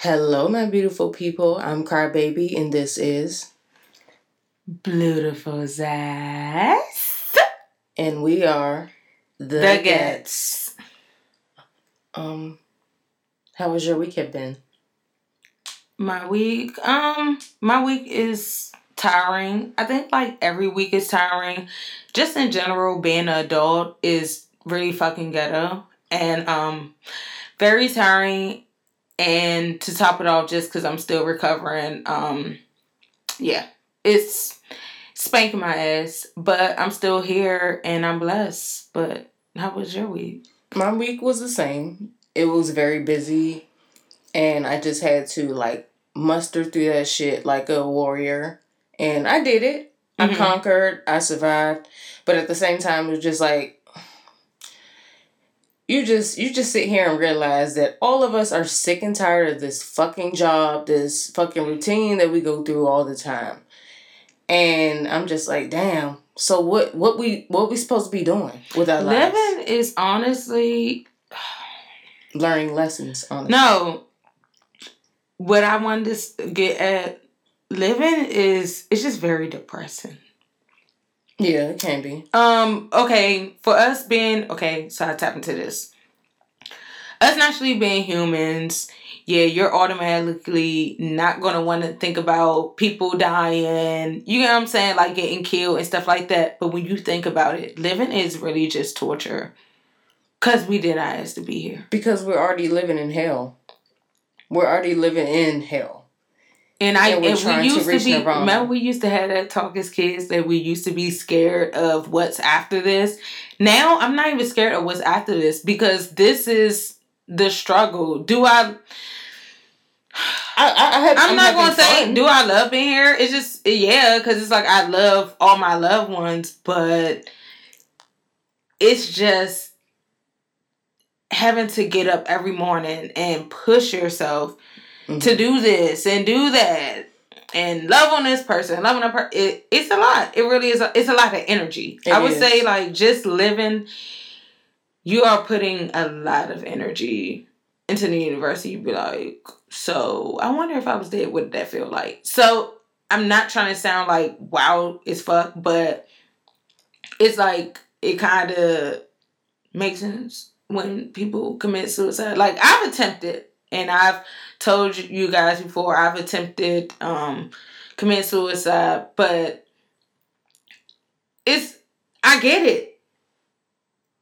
Hello, my beautiful people. I'm Crybaby, and this is Blutiful Zaas. and we are the, The Ghettz. Um, how was your weekend been? My week, um, my week is tiring. I think like every week is tiring. Just in general, being an adult is really fucking ghetto and um very tiring. And to top it off, just because I'm still recovering, um, yeah, it's spanking my ass. But I'm still here and I'm blessed. But how was your week? My week was the same. It was very busy, and I just had to like muster through that shit like a warrior, and I did it. I Mhm. conquered. I survived, but at the same time, it was just like you just you just sit here and realize that all of us are sick and tired of this fucking job, this fucking routine that we go through all the time. And I'm just like, damn. So what what we what we supposed to be doing with our lives? Living is honestly Learning lessons on no. What I wanted to get at living is it's just very depressing. Yeah, it can be. Um. Okay, for us being okay, so I tap into this. Us naturally being humans, yeah, you're automatically not gonna want to think about people dying. You know what I'm saying, like getting killed and stuff like that. But when you think about it, living is really just torture. Cause we did not ask to be here. Because we're already living in hell. We're already living in hell. And I And we to used to, reach be remember we used to have that talk as kids that we used to be scared of what's after this. Now I'm not even scared of what's after this because this is the struggle. Do I I, I, I have, I'm, not gonna say fun. do I love being here. It's just yeah, because it's like I love all my loved ones, but it's just having to get up every morning and push yourself Mhm. to do this and do that and love on this person, love on a person. It, it's a lot. It really is. A, it's a lot of energy. It I would is. say like just living. You are putting a lot of energy into the universe. You'd be like, so I wonder if I was dead, what would that feel like? So I'm not trying to sound like wow as fuck, but it's like it kind of makes sense when people commit suicide. Like I've attempted, and I've told you guys before, I've attempted um commit suicide, but it's I get it.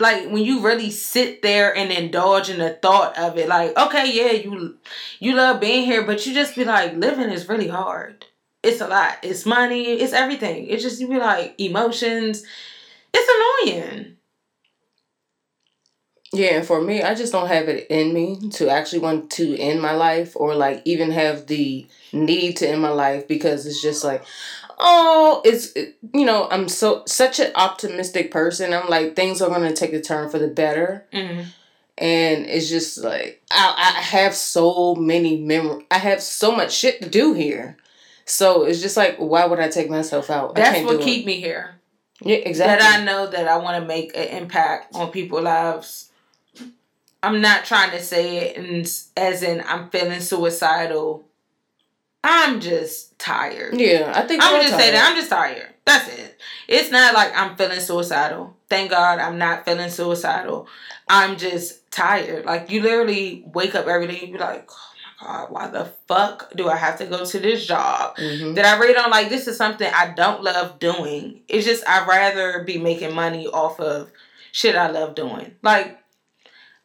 Like when you really sit there and indulge in the thought of it, like okay, yeah, you you love being here, but you just be like, living is really hard. It's a lot. It's money. It's everything. It's just you be like emotions. It's annoying. Yeah, and for me, I just don't have it in me to actually want to end my life or like even have the need to end my life because it's just like, oh, it's it- you know I'm so such an optimistic person. I'm like things are gonna take a turn for the better, Mm. and it's just like I I have so many mem I have so much shit to do here. So it's just like, why would I take myself out? I That's what keep it. me here. Yeah, exactly. That I know that I want to make an impact on people's lives. I'm not trying to say it and as in I'm feeling suicidal. I'm just tired. yeah, I think I'm just say tired. that I'm just tired. That's it. It's not like I'm feeling suicidal. Thank God I'm not feeling suicidal. I'm just tired. Like you literally wake up every day and be like, oh my God, why the fuck do I have to go to this job? Mhm. that I read on like this is something I don't love doing. It's just I'd rather be making money off of shit I love doing. Like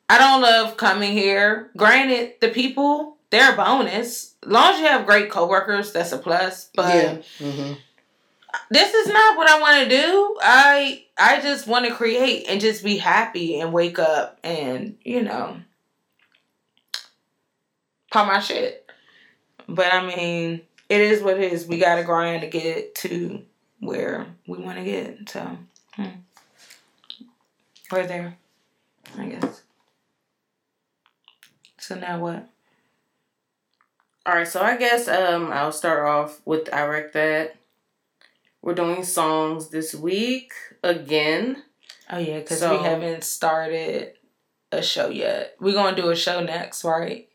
I don't love coming here. Granted, the people, they're a bonus. As long as you have great coworkers, that's a plus. But yeah. hmm this is not what I want to do. I I just want to create and just be happy and wake up and, you know, pop my shit. But I mean, it is what it is. We got to grind to get to where we want to get. So, hmm. we're there, I guess. So now what? All right, so I guess um I'll start off with I Wreck That. We're doing songs this week again. Oh yeah, because So- we haven't started a show yet. We're gonna do a show next, right?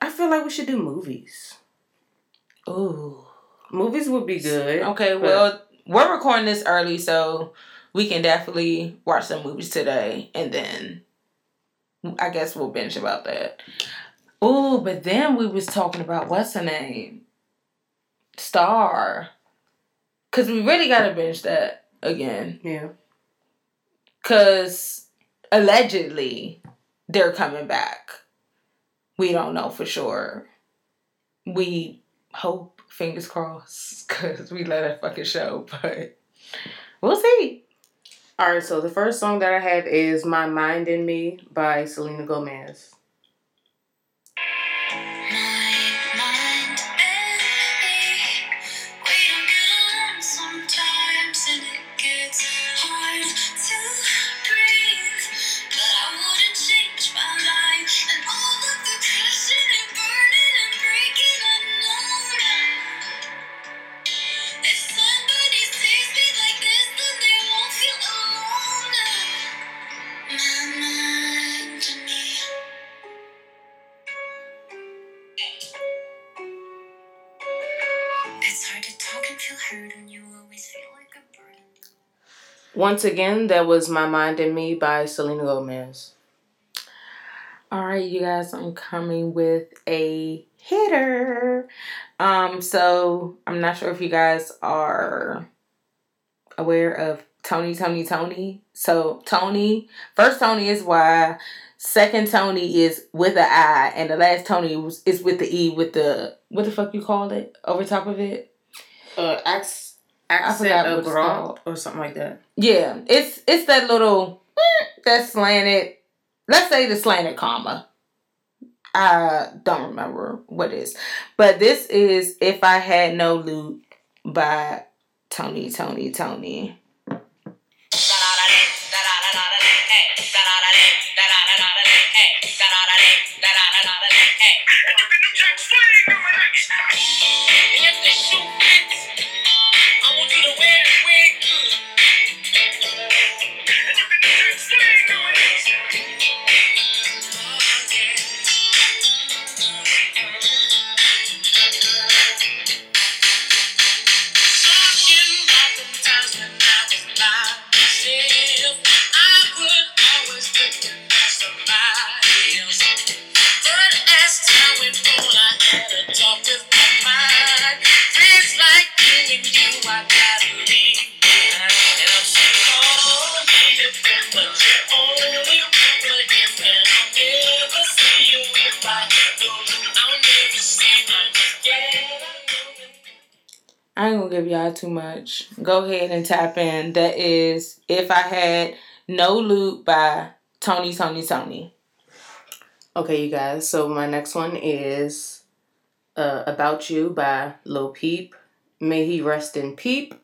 I feel like we should do movies. Ooh. Movies would be good. Okay, well, we're recording this early, so we can definitely watch some movies today, and then I guess we'll binge about that. Ooh, but then we was talking about what's her name, Star, because we really gotta binge that again, Yeah. because allegedly they're coming back. We don't know for sure. We hope, fingers crossed, because we let a fucking show, but we'll see. All right, so the first song that I have is "My Mind and Me" by Selena Gomez. Once again, that was "My Mind and Me" by Selena Gomez. All right, you guys, I'm coming with a hitter. Um, so I'm not sure if you guys are aware of Tony, Toni, Toné. So Tony, first Tony is Y, second Tony is with an I, and the last Tony is with the E with the what the fuck you call it over top of it. Uh, forgot accent what of it's Grand called. or something like that. Yeah, it's it's that little eh, that slanted. Let's say the slanted comma. I don't remember what it is, but this is "If I Had No Loot" by Tony, Toni, Toné. Give y'all too much. Go ahead and tap in. That is "If I Had No Loot" by Tony, Toni, Toné. Okay, you guys. So my next one is uh, "About You" by Lil Peep. May he rest in peep.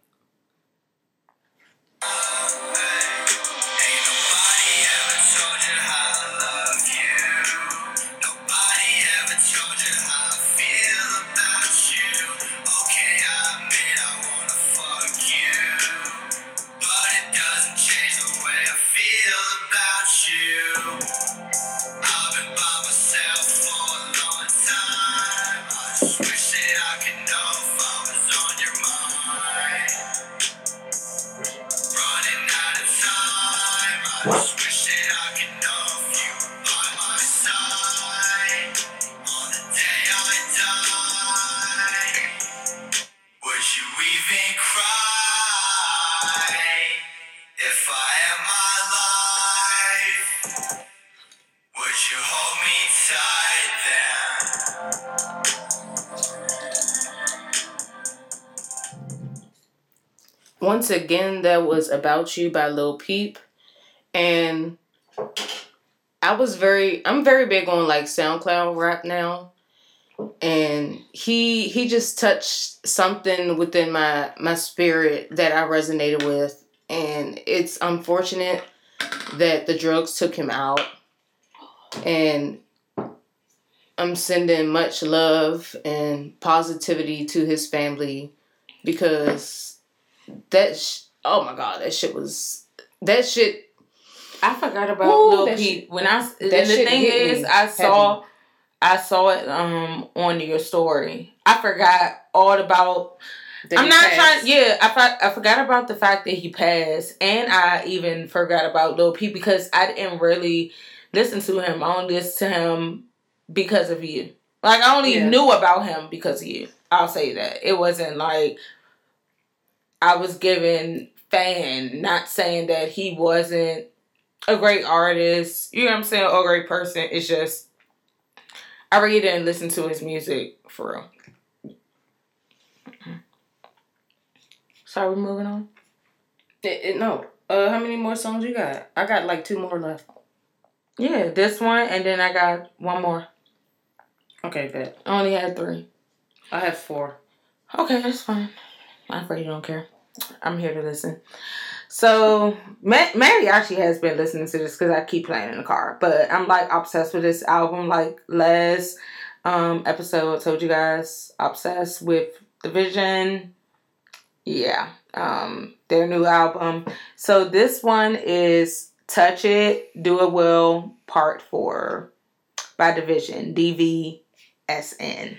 Once again, that was "About You" by Lil Peep, and I was very, I'm very big on like SoundCloud rap now, and he he just touched something within my my spirit that I resonated with, and it's unfortunate that the drugs took him out, and I'm sending much love and positivity to his family because that sh- oh my god that shit was that shit I forgot about Ooh, Lil Peep. shit- when I and that the thing is, I saw I saw it um on your story. I forgot all about. I'm not passed. trying. Yeah, I I forgot about the fact that he passed, and I even forgot about Lil Peep because I didn't really listen to him. I only listened to him because of you. Like I only Yeah. knew about him because of you. I'll say that it wasn't like I was given fan, not saying that he wasn't a great artist. You know what I'm saying? Or a great person. It's just I really didn't listen to his music for real. So we moving on. It- it- no. Uh, how many more songs you got? I got like two more left. Yeah, this one, and then I got one more. Okay, bet. I only had three. I have four. Okay, that's fine. I really don't care. I'm here to listen. So, Ma- Mary actually has been listening to this because I keep playing in the car. But I'm like obsessed with this album. Like last um, episode, I told you guys, obsessed with the Vision. Yeah, um, their new album. So this one is "Touch It, Do It Will" Part Four by Division DVSN.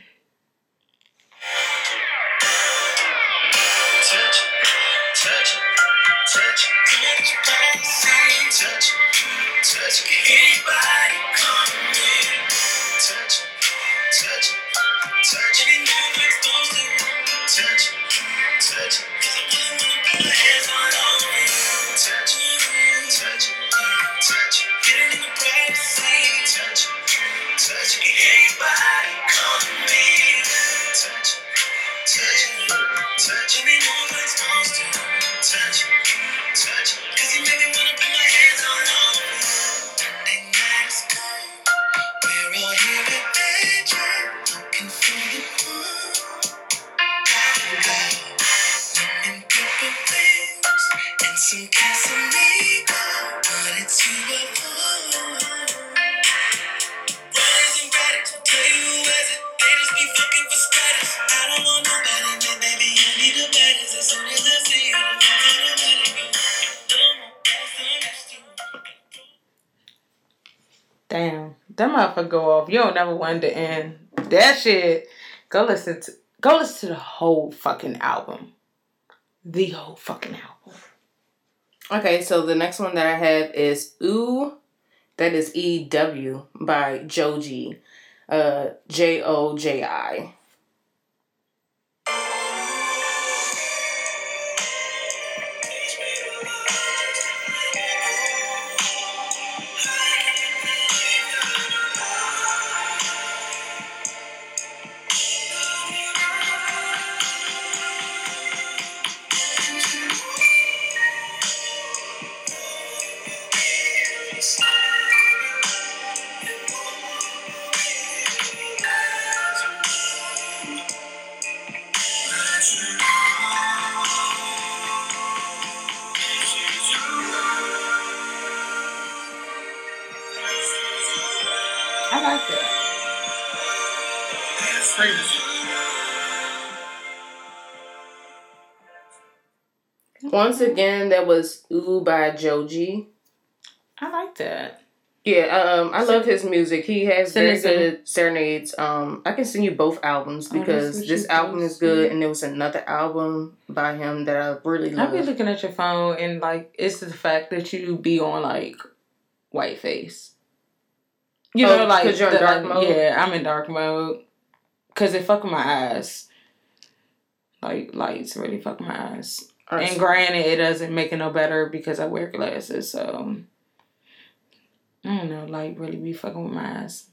That motherfucker go off. You don't never to end. That shit. Go listen to go listen to the whole fucking album. The whole fucking album. Okay, so the next one that I have is Ooh, that is E W by Joji, uh, J O J. I Once again, that was Ew by Joji. I like that. Yeah, um, I love his music. He has very good serenades. Um, I can send you both albums Oh, because what this album is good, and there was another album by him that I really love. I be love. looking at your phone and like it's the fact that you be on like white face. You Oh, know, like 'cause you're in the, dark like, mode? Yeah, I'm in dark mode. Cause it fuck my eyes. Like lights really fuck my eyes. And granted, it doesn't make it no better because I wear glasses. So I don't know, like really be fucking with my eyes.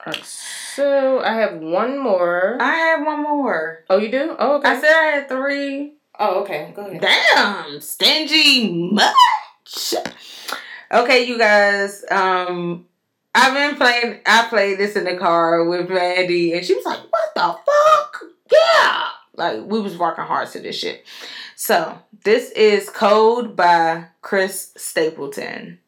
alright, so I have one more. I have one more. oh, you do? Oh, okay. I said I had three. oh, okay. Go ahead. Damn, stingy much. Okay, you guys. Um, I've been playing. I played this in the car with Mandy, and she was like, "What the fuck? Yeah!" Like we was working hard to this shit. So this is "Cold" by Chris Stapleton.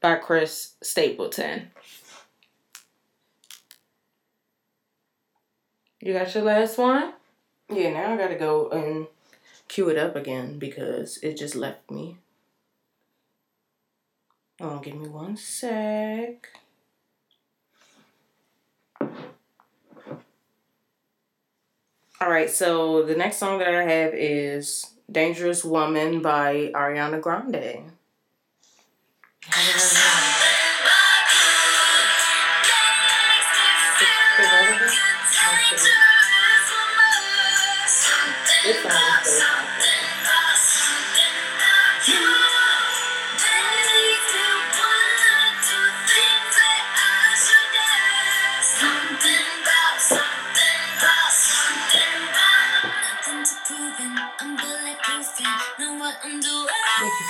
By Chris Stapleton. You got your last one? Yeah, now I gotta go and cue it up again because it just left me. Oh, give me one sec. All right, so the next song that I have is Dangerous Woman by Ariana Grande. This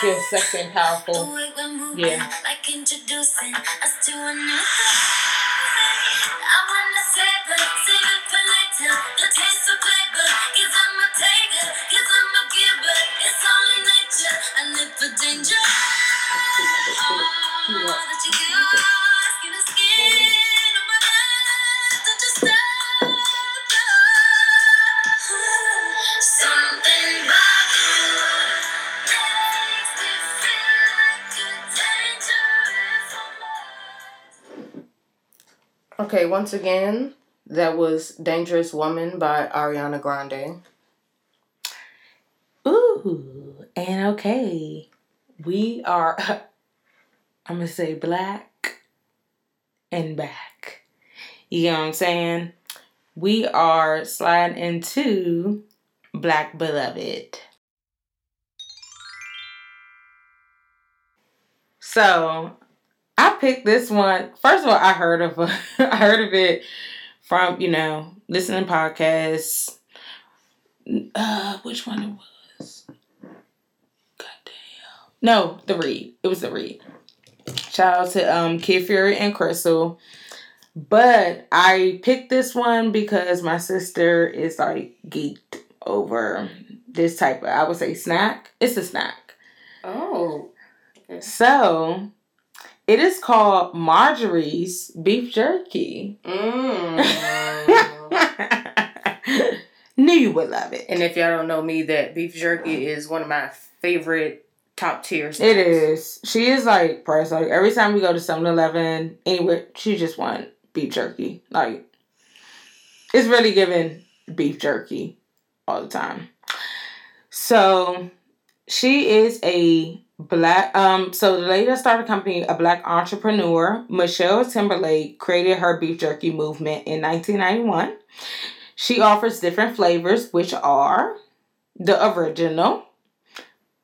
feel sexy and powerful. Yeah. Once again, that was Dangerous Woman by Ariana Grande. Ooh, and okay, we are. I'm gonna say black and back. You know what I'm saying? We are sliding into Black Beloved. So I picked this one. First of all, I heard of I heard of it from you know listening podcasts. Uh, which one it was? Goddamn. No, the read. It was the read. Shout out to um Kid Fury and Crissle. But I picked this one because my sister is like geeked over this type of I would say snack. It's a snack. Oh. So it is called Marjorie's beef jerky. Mm. Knew you would love it. and if y'all don't know me, that beef jerky is one of my favorite top tier snacks. It is. She is like price like every time we go to 7-Eleven, anywhere, she just want beef jerky. Like it's really giving beef jerky all the time. So she is a black um so the lady that started a company, a black entrepreneur, Michelle Timberlake created her beef jerky movement in 1991. She offers different flavors, which are the original,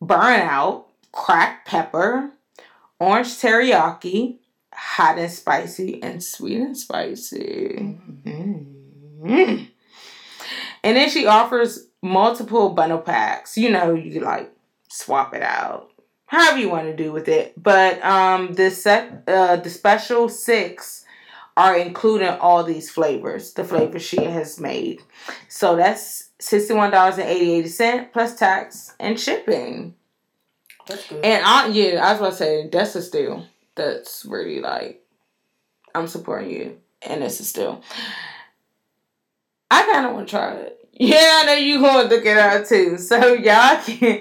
burnout, cracked pepper, orange teriyaki, hot and spicy, and sweet and spicy. Mm. And then she offers multiple bundle packs. You know, you like swap it out, however you want to do with it. But um, the set, uh, the special six are including all these flavors, the flavors she has made. So that's sixty-one dollars and eighty-eight cent plus tax and shipping. That's good. And I yeah, I was about to say that's a steal. That's really like I'm supporting you, and it's a steal. I kind of want to try it. Yeah, I know you going to look it out too. So y'all can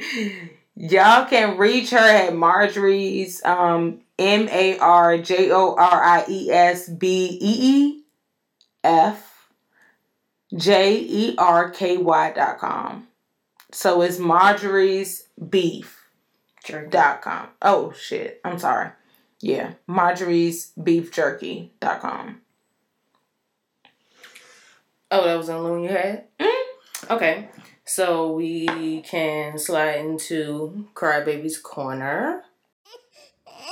y'all can reach her at Marjorie's um M A R J O R I E S B E E F J E R K Y dot com. So it's Marjorie's Beef Jerky. dot com. Oh shit. I'm sorry. Yeah. Marjorie's beef jerky dot com. Oh, that was the only one you had? Mm. Okay. So we can slide into Crybaby's Corner.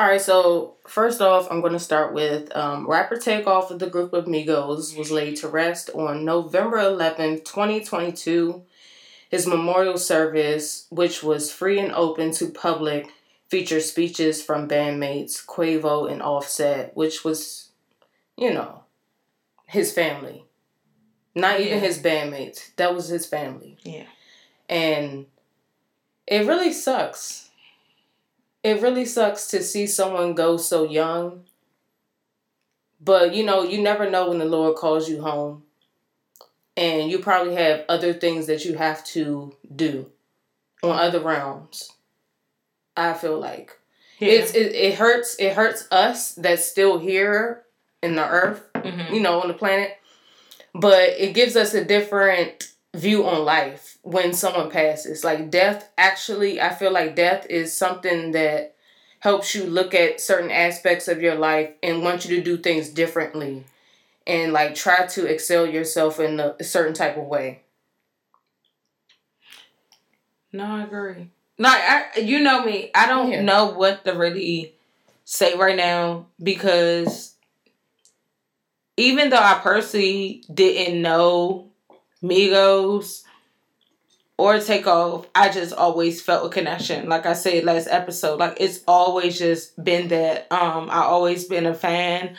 All right, so first off, I'm going to start with um, rapper Takeoff of the group of Migos was laid to rest on November 11th, 2022. His memorial service, which was free and open to public, featured speeches from bandmates Quavo and Offset, which was, you know, his family. Not even Yeah. his bandmates. That was his family. Yeah. And it really sucks. It really sucks to see someone go so young. But you know, you never know when the Lord calls you home. And you probably have other things that you have to do on other realms. I feel like Yeah. it's it, it hurts it hurts us that's still here in the earth Mhm. you know, on the planet. But it gives us a different view on life when someone passes. Like death, actually, I feel like death is something that helps you look at certain aspects of your life and want you to do things differently and like try to excel yourself in a, a certain type of way. No, I agree. Like I, you know me, I don't Yeah. know what to really say right now because even though I personally didn't know Migos or Takeoff, I just always felt a connection. Like I said last episode, like it's always just been that. Um, I always been a fan.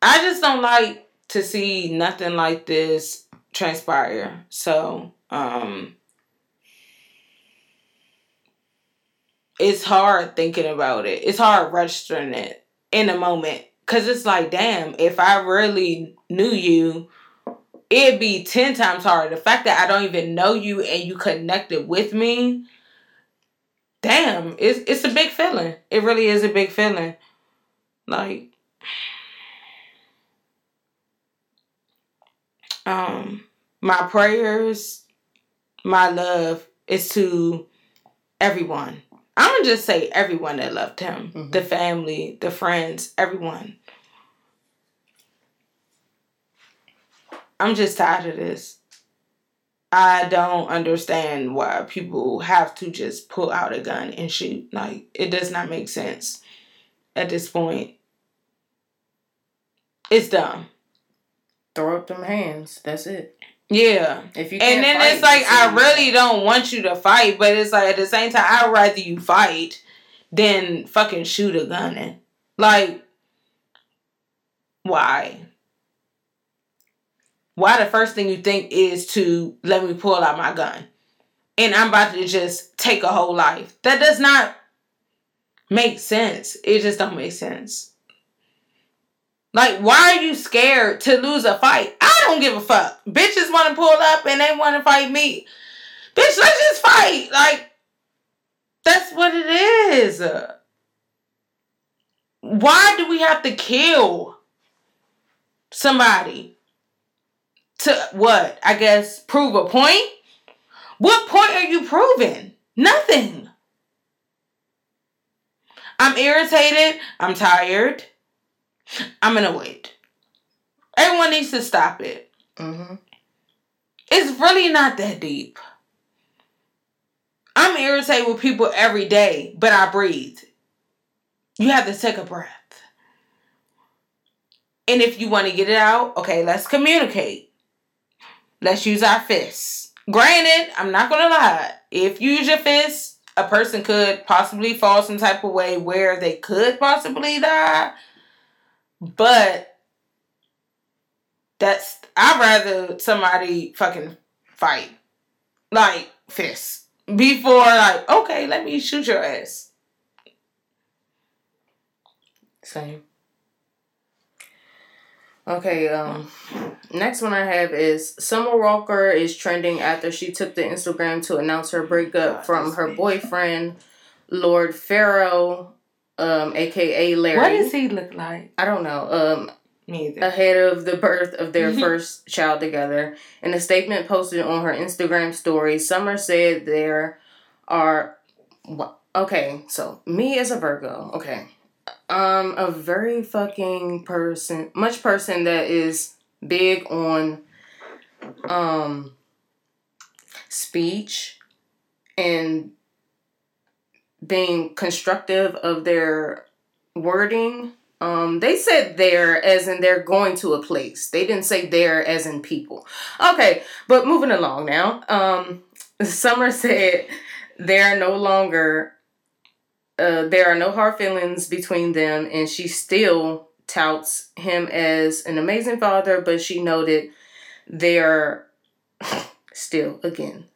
I just don't like to see nothing like this transpire. So, um it's hard thinking about it. It's hard registering it in a moment cuz it's like, damn, if I really knew you, it'd be 10 times harder. The fact that I don't even know you and you connected with me, damn, it's it's a big feeling. It really is a big feeling. Like um my prayers, my love is to everyone. I'm gonna just say everyone that loved him, Mhm. the family, the friends, everyone. I'm just tired of this. I don't understand why people have to just pull out a gun and shoot. Like it does not make sense at this point. It's dumb. Throw up them hands. That's it. Yeah. If you And then fight, it's like I really don't want you to fight, but it's like at the same time I'd rather you fight than fucking shoot a gun in. Like why? Why the first thing you think is to let me pull out my gun and I'm about to just take a whole life. That does not make sense. It just don't make sense. Like, why are you scared to lose a fight? I don't give a fuck. Bitches want to pull up and they want to fight me. Bitch, let's just fight. Like, that's what it is. Why do we have to kill somebody? To what? I guess prove a point? What point are you proving? Nothing. I'm irritated. I'm tired. I'm gonna wait. Everyone needs to stop it. Mm-hmm. It's really not that deep. I'm irritated with people every day, but I breathe. You have to take a breath. And if you want to get it out, okay, let's communicate. Let's use our fists. Granted, I'm not going to lie. If you use your fists, a person could possibly fall some type of way where they could possibly die. But that's I'd rather somebody fucking fight. Like fists. Before like, okay, let me shoot your ass. Same. Okay, um next one I have is Summer Walker is trending after she took to Instagram to announce her breakup from her boyfriend, Lord Pharaoh, um, aka Larry. What does he look like? I don't know. Um ahead of the birth of their first child together. In a statement posted on her Instagram story, Summer said there are okay, so me as a Virgo, okay. Um a very fucking person, much person that is big on um speech and being constructive of their wording um, they said there as in they're going to a place. They didn't say there as in people. Okay, but moving along now. Um, Summer said there are no longer uh, there are no hard feelings between them, and she still touts him as an amazing father, but she noted they're still, again,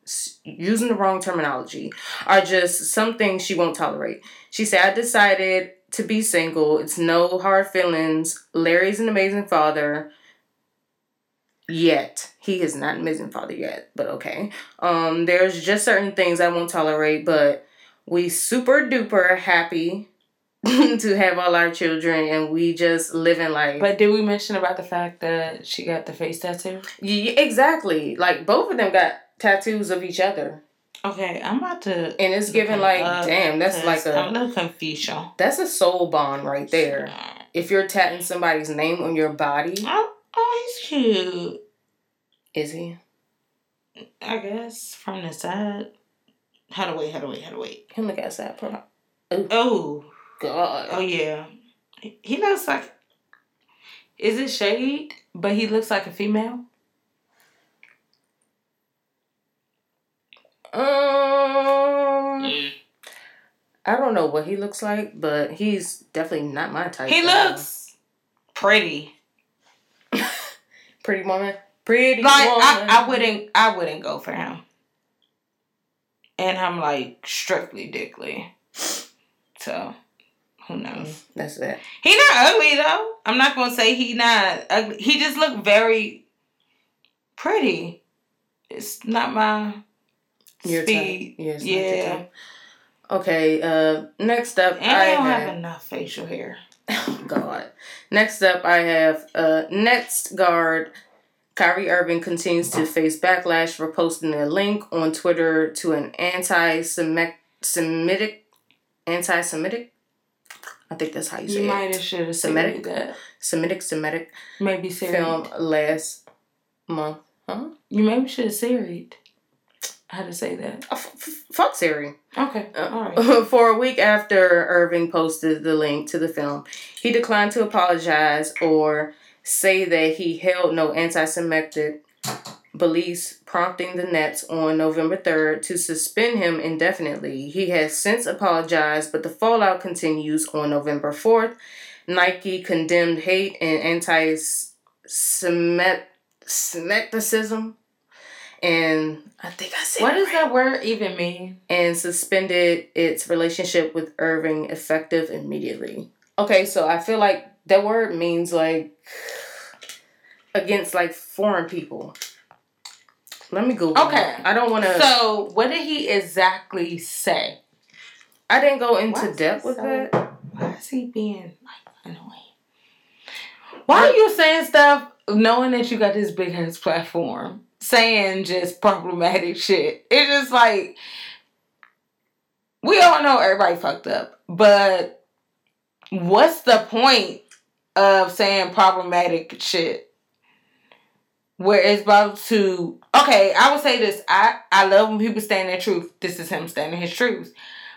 using the wrong terminology, are just some things she won't tolerate. She said, I decided to be single. It's no hard feelings. Larry's an amazing father. Yet. He is not an amazing father yet, but okay. Um, there's just certain things I won't tolerate, but we super duper happy to have all our children and we just live in life. But did we mention about the fact that she got the face tattoo? Yeah, exactly. Like both of them got tattoos of each other. Okay, I'm about to. And it's giving like, damn, that's like because I'm a a little confused, y'all. that's a soul bond right there. If you're tatting somebody's name on your body, Oh, oh, he's cute. is he? I guess from the side. How to wait? How to wait? How to wait? Can look outside, bro. Oh, God. oh yeah. He looks like. Is it shade? But he looks like a female. Um, I don't know what he looks like, but he's definitely not my type. He looks pretty. pretty woman. Pretty Like woman. I, I wouldn't, I wouldn't go for him. And I'm like strictly dickly. So, who knows? That's it. He not ugly though. I'm not gonna say he not ugly. He just looked very pretty. It's not my Your speed. type. Yes, yeah. type. Okay. Uh, Nets up, And I I don't have. have enough facial hair. Oh, God. Next up, I have uh, next guard Kyrie Irving continues to face backlash for posting a link on Twitter to an anti-Semitic, anti-Semitic. I think that's how you say You it. You might have should have Semitic? said that. Semitic, Semitic Maybe Siri. film last month. Huh? You maybe should have Siri. How to say that? Oh, f- f- fuck Siri. Okay. Uh, All right. For a week after Irving posted the link to the film, he declined to apologize or say that he held no anti Semitic beliefs, prompting the Nets on November 3rd to suspend him indefinitely. He has since apologized, but the fallout continues on November 4th. Nike condemned hate and anti Semitism. And I think I said What does right that word even mean? and suspended its relationship with Irving effective immediately. Okay, so I feel like that word means like against like foreign people. Let me Google. Okay. I don't want to. So, what did he exactly say? I didn't go into depth with so- that. Why is he being like annoying? Why are you saying stuff knowing that you got this big ass platform? Saying just problematic shit. It's just like we all know everybody fucked up. But what's the point of saying problematic shit? Where it's about to okay, I would say this. I, I love when people stand their truth. This is him standing his truth.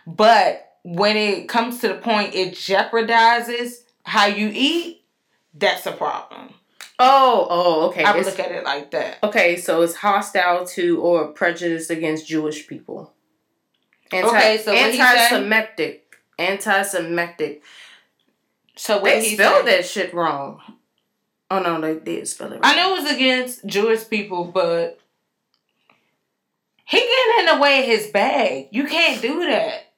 But when it comes to the point it jeopardizes how you eat, that's a problem. Oh, oh, okay. I would It's- look at it like that. okay, so it's hostile to or prejudiced against Jewish people. Anti, Okay, so what he say? anti-Semitic, anti-Semitic. So what They he spelled that shit wrong. Oh no, they did spell it. Wrong. I know it was against Jewish people, but he getting in the way of his bag. You can't do that.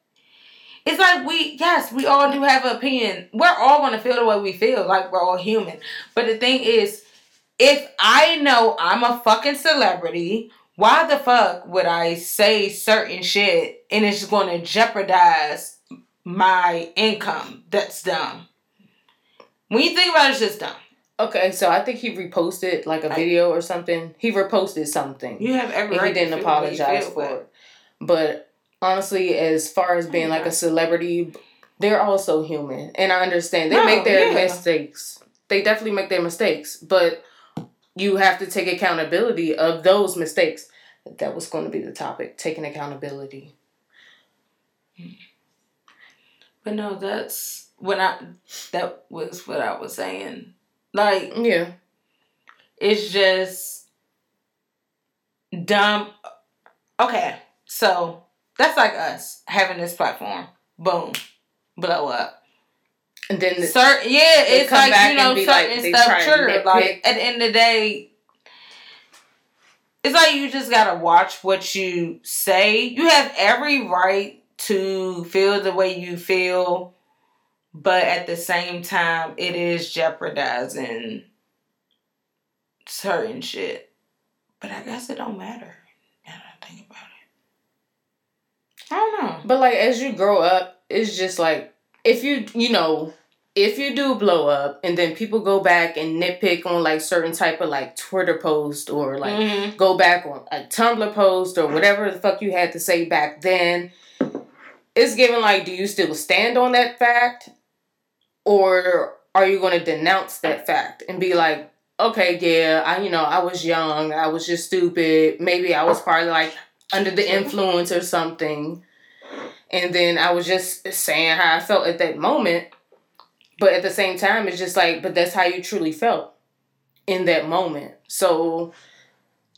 It's like we, yes, we all do have an opinion. We're all gonna feel the way we feel, like we're all human. But the thing is, if I know I'm a fucking celebrity, why the fuck would I say certain shit and it's gonna jeopardize my income? That's dumb. When you think about it, it's just dumb. Okay, so I think he reposted like a video or something. He reposted something. You have every and right he to didn't feel the way you apologize for but- it. But honestly, as far as being like a celebrity, they're also human. And I understand. They No, make their yeah. mistakes. They definitely make their mistakes. But you have to take accountability of those mistakes. That was going to be the topic, taking accountability. But no, that's what I that was what I was saying. Like Yeah. it's just dumb. Okay, so that's like us having this platform. Boom, blow up. And then the- certain yeah, it's like you know like, certain they stuff triggered. Like at the end of the day, it's like you just gotta watch what you say. You have every right to feel the way you feel, but at the same time, it is jeopardizing certain shit. But I guess it don't matter. Now that I think about it, I don't know. But like as you grow up, it's just like if you you know if you do blow up and then people go back and nitpick on like certain type of like Twitter post or like Mhm. go back on a Tumblr post or whatever the fuck you had to say back then, it's given like do you still stand on that fact or are you going to denounce that fact and be like okay yeah I you know I was young I was just stupid maybe I was probably like under the influence or something and then I was just saying how I felt at that moment. But at the same time, it's just like, but that's how you truly felt in that moment. So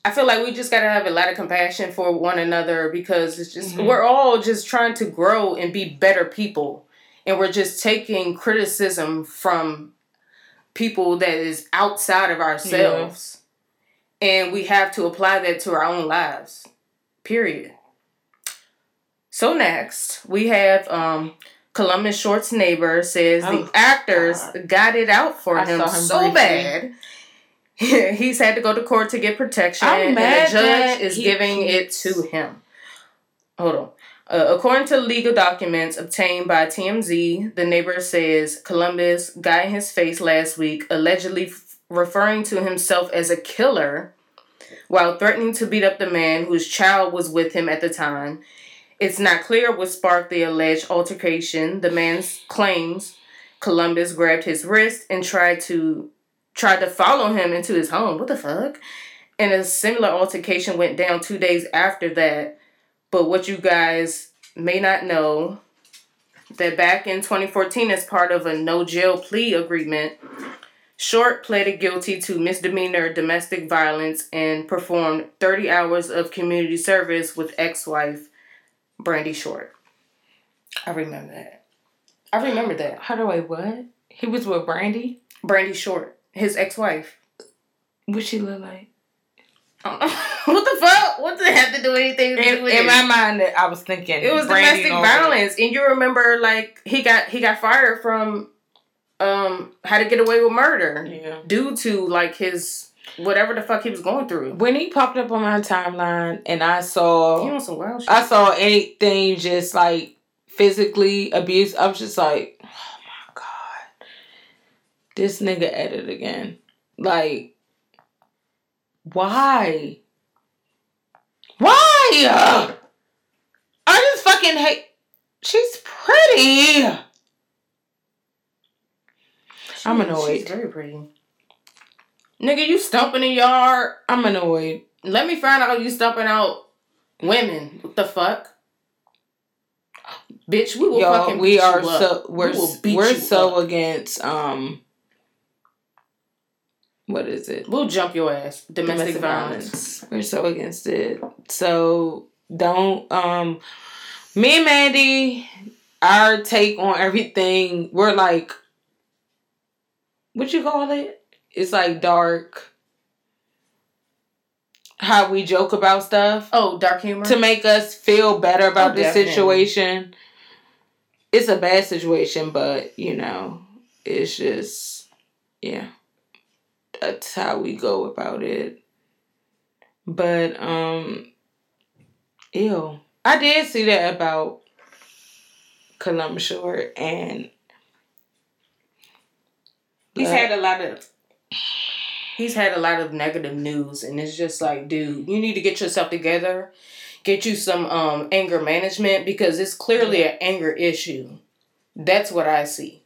I feel like we just gotta have a lot of compassion for one another because it's just Mhm. we're all just trying to grow and be better people, and we're just taking criticism from people that is outside of ourselves, and we have to apply that to our own lives. Period. So next we have um Columbus Short's neighbor says Oh, the actors God. got it out for him, him so briefly. bad. He's had to go to court to get protection, and the judge is giving it to him. Hold on. Uh, according to legal documents obtained by TMZ, the neighbor says Columbus got in his face last week, allegedly f- referring to himself as a killer while threatening to beat up the man whose child was with him at the time. It's not clear what sparked the alleged altercation. The man claims Columbus grabbed his wrist and tried to tried to follow him into his home. What the fuck? And a similar altercation went down two days after that. But what you guys may not know that back in 2014, as part of a no jail plea agreement, Short pleaded guilty to misdemeanor domestic violence and performed 30 hours of community service with ex wife Brandy Short. I remember that. I remember that. How do I what? He was with Brandy. Brandy Short, his ex wife. What she look like? what the fuck? What did it have to do anything to do In, with in it? my mind, I was thinking It was Brandy domestic Norwood. violence, and you remember like he got he got fired from um How to Get Away with Murder Yeah. due to like his whatever the fuck he was going through. When he popped up on my timeline, and I He saw, some wild shit. I saw anything just like physically abused. I was just like, oh my god, this nigga at it again. Like, why? Why? I just fucking hate. She's pretty. I'm annoyed. She's very pretty. Nigga, you stumping in yard. I'm annoyed. Let me find out you stumping out women. What the fuck? Bitch, we will Yo, fucking we are you up. so we're We will beat we're you so up. against um. What is it? We'll jump your ass. Domestic, violence. We're so against it. So don't um. Me and Mandy, our take on everything. We're like, what you call it? It's like dark. How we joke about stuff Oh, dark humor. to make us feel better about Oh, the definitely. situation. It's a bad situation, but you know, it's just yeah. That's how we go about it. But um ew. I did see that about Columbus Short and He's had a lot of he's had a lot of negative news and it's just like dude you need to get yourself together get you some um anger management because it's clearly an anger issue. That's what i see.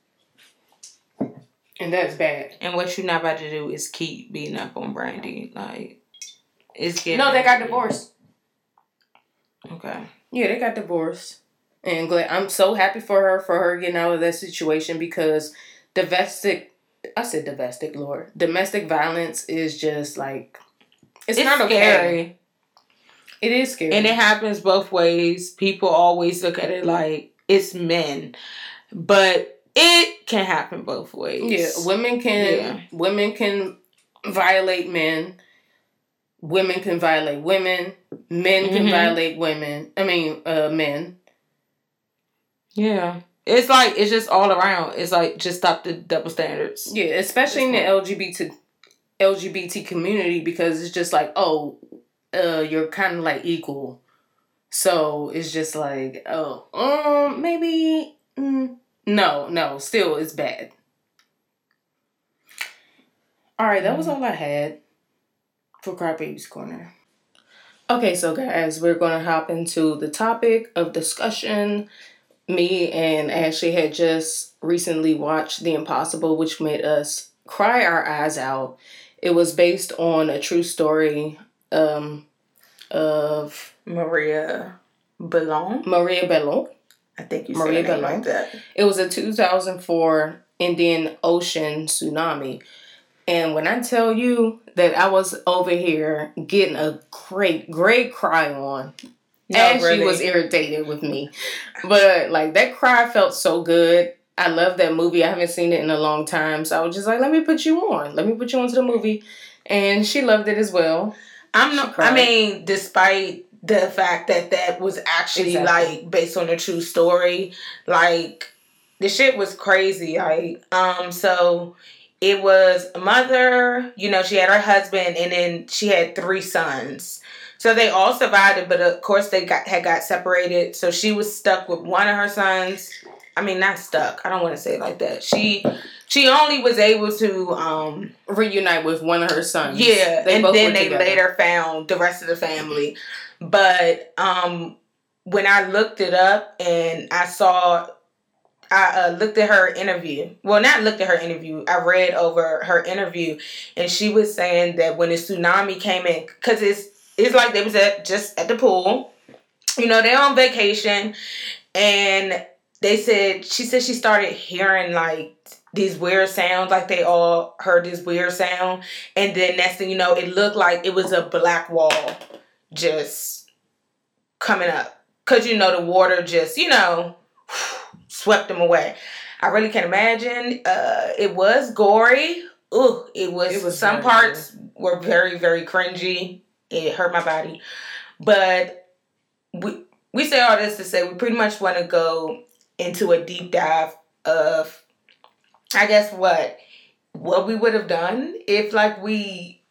And that's bad. And what you're not about to do is keep beating up on Brandy. Like it's getting no they got divorced. Okay. yeah they got divorced. And glad i'm so happy for her for her getting out of that situation because domestic i said domestic lord domestic violence is just like it's, It's, not okay scary. it is scary And it happens both ways. People always look at it like it's men. But it can happen both ways. Yeah, women can Yeah. women can violate men. Women can violate women. Men can Mhm. violate women. I mean, uh, men. Yeah. It's like it's just all around. It's like just stop the double standards. Yeah, especially in the LGBT LGBT community because it's just like, oh, uh, you're kind of like equal. So it's just like, oh, um, maybe mm, no, no, still it's bad. All right, that was all I had for Crybaby's Corner. Okay, so guys, we're gonna hop into the topic of discussion. Me and Ashley had just recently watched The Impossible, which made us cry our eyes out. It was based on a true story um, of Maria Ballon. Maria Bellon. I think you Maria said Ballon. like that. It was a 2004 Indian Ocean tsunami. And when I tell you that I was over here getting a great, great cry on, No, and really. she was irritated with me. But like that cry felt so good. I love that movie. I haven't seen it in a long time. So I was just like, let me put you on. Let me put you onto the movie. And she loved it as well. I'm not. I mean, despite the fact that that was actually Exactly. like based on a true story, like the shit was crazy. Like, um, so it was a mother. You know, she had her husband, and then she had three sons. So they all survived it, but of course they got had got separated. So she was stuck with one of her sons. I mean, not stuck. I don't want to say it like that. She she only was able to um Reunite with one of her sons. yeah, They and then they together. later found the rest of the family. But um, when I looked it up and I saw, I uh, looked at her interview. Well, not looked at her interview. I read over her interview, and she was saying that when the tsunami came in, because it's it's like they was at just at the pool. You know, they're on vacation, and they said she said she started hearing like these weird sounds, like they all heard this weird sound, and then next thing you know, it looked like it was a black wall just coming up, cause you know the water just you know swept them away. I really can't imagine. Uh, it was gory. Ooh, it was. It was some very parts were very very cringy. It hurt my body, but we we say all this to say we pretty much want to go into a deep dive of I guess what what we would have done if like we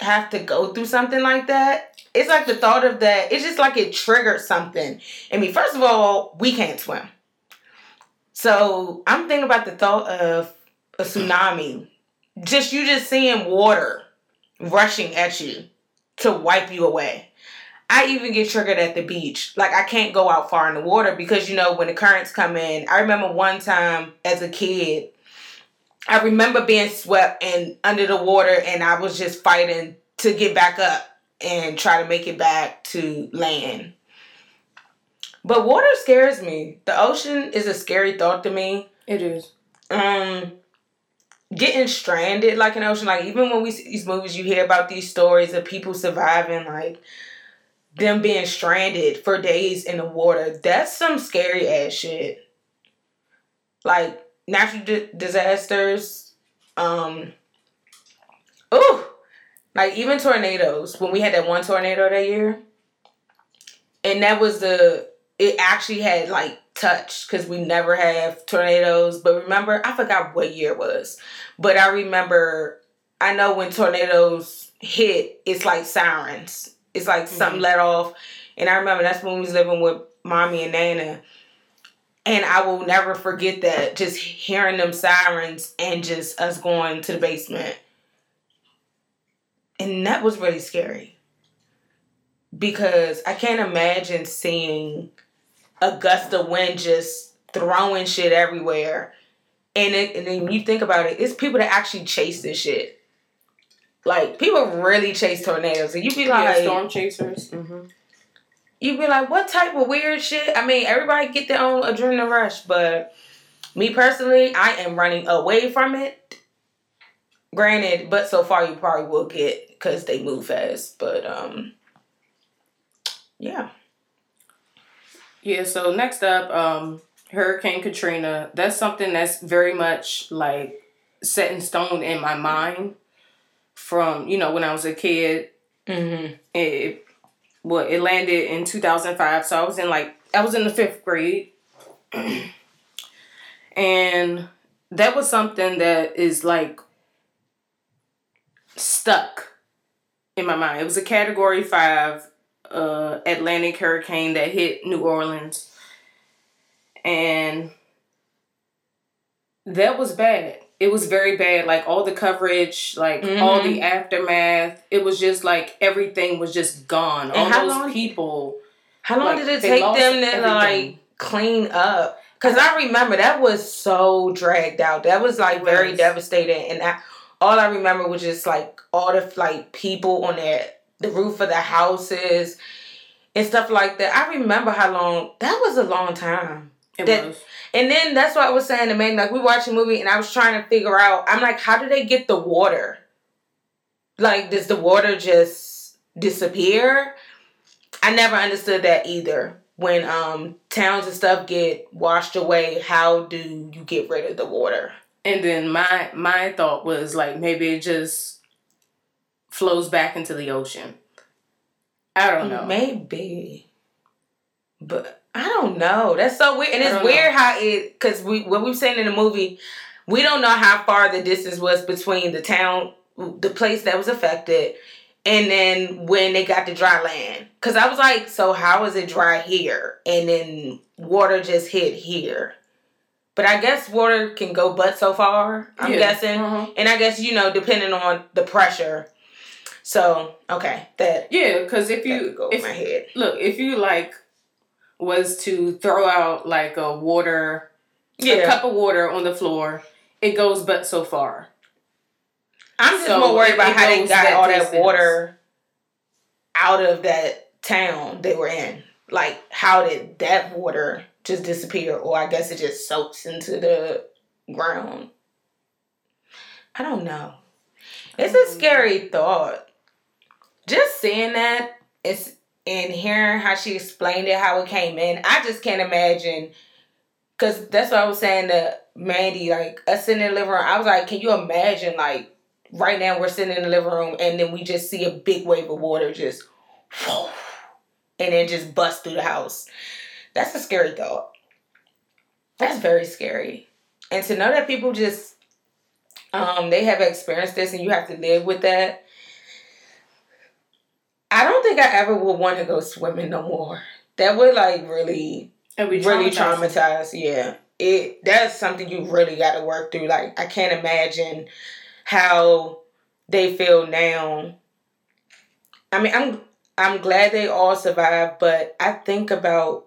have to go through something like that. It's like the thought of that. It's just like it triggered something. I mean, first of all, we can't swim. So I'm thinking about the thought of a tsunami. Just you just seeing water rushing at you to wipe you away. I even get triggered at the beach. Like I can't go out far in the water because you know when the currents come in. I remember one time as a kid, I remember being swept and under the water and I was just fighting to get back up and try to make it back to land. But water scares me. The ocean is a scary thought to me. It is. Um getting stranded like an ocean like even when we see these movies you hear about these stories of people surviving like them being stranded for days in the water. That's some scary ass shit. Like natural di- disasters um ooh like even tornadoes. When we had that one tornado that year and that was the it actually had like touched because we never have tornadoes but remember i forgot what year it was but i remember i know when tornadoes hit it's like sirens it's like something Mhm. let off and i remember that's when we was living with mommy and nana and i will never forget that just hearing them sirens and just us going to the basement and that was really scary because i can't imagine seeing a gust of wind just throwing shit everywhere. And it, and then you think about it, it's people that actually chase this shit. Like people really chase tornadoes, and you be Yeah, like, storm chasers. hmm you be like, what type of weird shit? I mean, everybody get their own adrenaline rush, but me personally, I am running away from it. Granted, but so far you probably will get because they move fast. But um, yeah. Yeah, so next up, um, Hurricane Katrina, that's something that's very much like set in stone in my mind from, you know, when I was a kid. Mm-hmm. It well, it landed in 2005, so I was in like I was in the 5th grade. and that was something that is like stuck in my mind. It was a category 5 uh Atlantic hurricane that hit New Orleans. And that was bad. It was very bad. Like all the coverage, like all the aftermath. It was just like everything was just gone. all how those long- people. How long Like, did it take them to everything. like clean up? Because I remember that was so dragged out. That was like very devastating, and I, all I remember was just like all the like people on their the roof of the houses and stuff like that. I remember how long that was a long time. It That- was. And then that's what I was saying to man, like we watched a movie and I was trying to figure out, I'm like, how do they get the water? Like, does the water just disappear? I never understood that either. When um towns and stuff get washed away, how do you get rid of the water? And then my my thought was like maybe it just flows back into the ocean. I don't know. Maybe. But I don't know. That's so weird. And it's weird how it because we what we've seen in the movie, we don't know how far the distance was between the town, the place that was affected, and then when they got to dry land. Cause I was like, so how is it dry here? And then water just hit here. But I guess water can go but so far, I'm Yeah. guessing. Uh-huh. And I guess, you know, depending on the pressure. So, okay, that, Yeah, because if you go if in my head. look if you like was to throw out like a water a Yeah. cup of water on the floor, it goes but so far. I'm just So more worried about how they got that all that distance. water out of that town they were in. Like, how did that water just disappear? Or I guess it just soaks into the ground. I don't know. It's a mm. scary thought. Just seeing that it's and hearing how she explained it, how it came in, I just can't imagine. Cause that's what I was saying to Mandy, like us sitting in the living room. I was like, can you imagine like right now we're sitting in the living room and then we just see a big wave of water just and then just bust through the house. That's a scary thought. That's very scary. And to know that people just um they have experienced this and you have to live with that. I don't think I ever would want to go swimming no more. That would like really we really traumatized. traumatized. Yeah, it that's something you really got to work through. Like I can't imagine how they feel now. I mean, I'm I'm glad they all survived, but I think about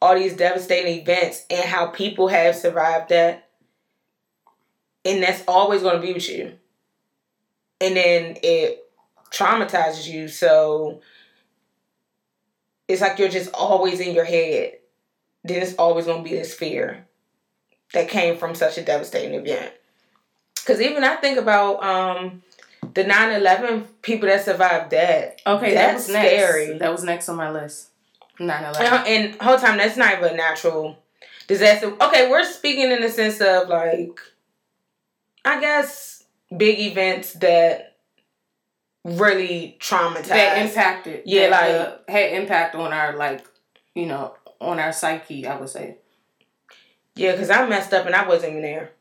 all these devastating events and how people have survived that, and that's always going to be with you. And then it traumatizes you, so it's like you're just always in your head then it's always going to be this fear that came from such a devastating event. Because even I think about um, the 9 11 people that survived that. Okay, that That's was next. scary. That was next on my list. 9 And, 11. and whole time, that's not even a natural disaster. Okay, we're speaking in the sense of like, I guess, big events that really traumatized. That impacted. Yeah, that, like- uh, had impact on our, like, you know, on our psyche, I would say. yeah, because I messed up and I wasn't even there.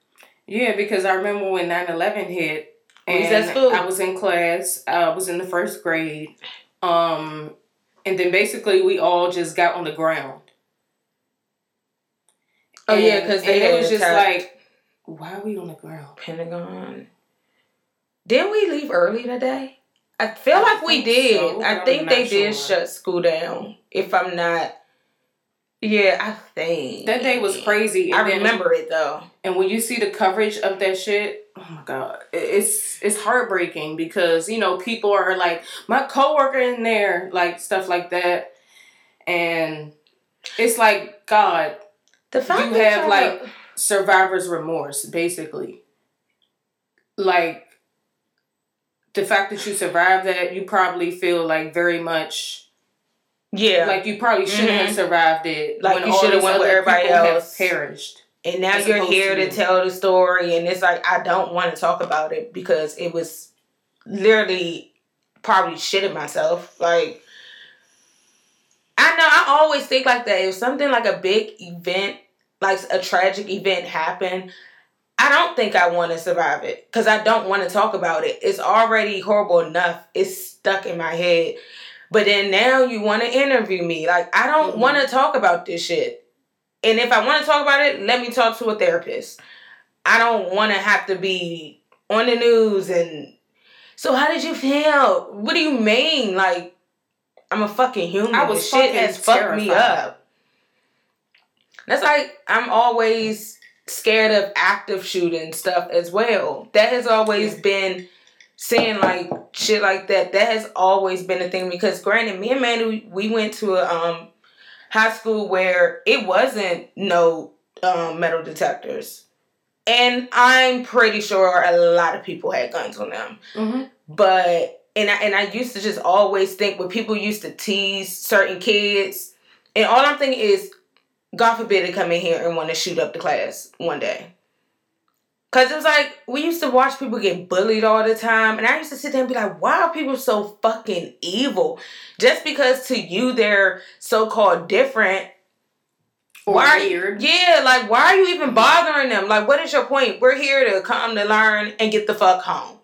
Yeah, because I remember when 9 11 hit, and. I was in class, I was in the first grade. Um, and then basically we all just got on the ground. Oh, yeah, And- because and they it was just like, why are we on the ground? Pentagon. Didn't we leave early today? I feel I like we did. so, I think they not did shut school down. If I'm not, yeah, I think That day was crazy. I then- remember it though. And when you see the coverage of that shit, oh my god, it's it's heartbreaking because you know people are like my coworker in there, like stuff like that, and it's like God, The fact You have, like, survivor's remorse, basically. Like the fact that you survived that, you probably feel like very much Yeah. Like you probably shouldn't have Mhm. survived it. Like, when you shoulda these went with everybody have else. perished. and now you're here to to tell the story and it's like I don't want to talk about it because it was literally probably shitting myself. Like I know I always think like that. If something like a big event, like a tragic event happened, I don't think I want to survive it because I don't want to talk about it. It's already horrible enough. It's stuck in my head. But then now you want to interview me. Like I don't Mhm. want to talk about this shit. And if I want to talk about it, let me talk to a therapist. I don't want to have to be on the news and so how did you feel? What do you mean? Like I'm a fucking human. I was This shit has fucked me up. That's like I'm always scared of active shooting stuff as well. That has always been saying like shit like that. That has always been a thing because granted, me and Mandy we went to a um high school where it wasn't no um, metal detectors. And I'm pretty sure a lot of people had guns on them. Mm-hmm. But and I and I used to just always think when people used to tease certain kids, and all I'm thinking is, God forbid to come in here and want to shoot up the class one day. Cause it was like we used to watch people get bullied all the time, and I used to sit there and be like, "Why are people so fucking evil?" Just because to you they're so called different, Or why weird. Yeah, like why are you even bothering them? Like, what is your point? We're here to come to learn and get the fuck home.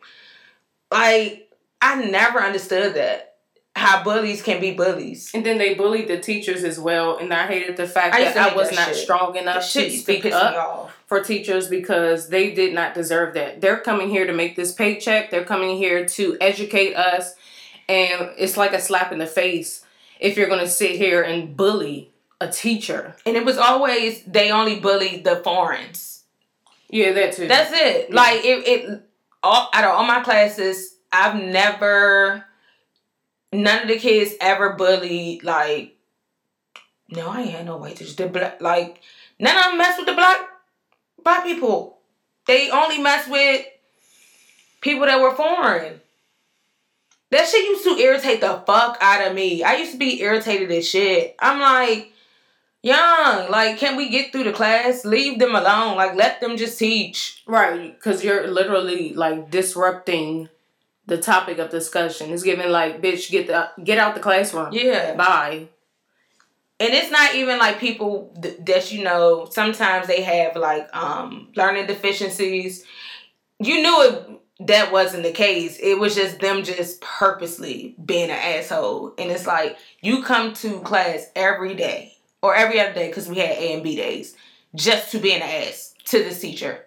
Like, I never understood that. How bullies can be bullies. And then they bullied the teachers as well, and I hated the fact I that I was that not shit. strong enough to speak up for teachers because they did not deserve that. They're coming here to make this paycheck. They're coming here to educate us, and it's like a slap in the face if you're going to sit here and bully a teacher. And it was always they only bullied the foreigners. Yeah, that too. That's it. Yeah. Like it, it all out of all my classes, I've never none of the kids ever bullied like no, I ain't had no white teachers. The black like none of them mess with the black black people. They only mess with people that were foreign. That shit used to irritate the fuck out of me. I used to be irritated as shit. I'm like, young, like, can we get through the class? Leave them alone. Like, let them just teach. right because you're literally like disrupting the topic of discussion. It's giving like, bitch, get the get out the classroom. Yeah. Bye. And it's not even like people th- that you know, sometimes they have like um learning deficiencies. You knew it that wasn't the case. It was just them just purposely being an asshole. And it's like you come to class every day or every other day because we had A and B days just to be an ass to this teacher.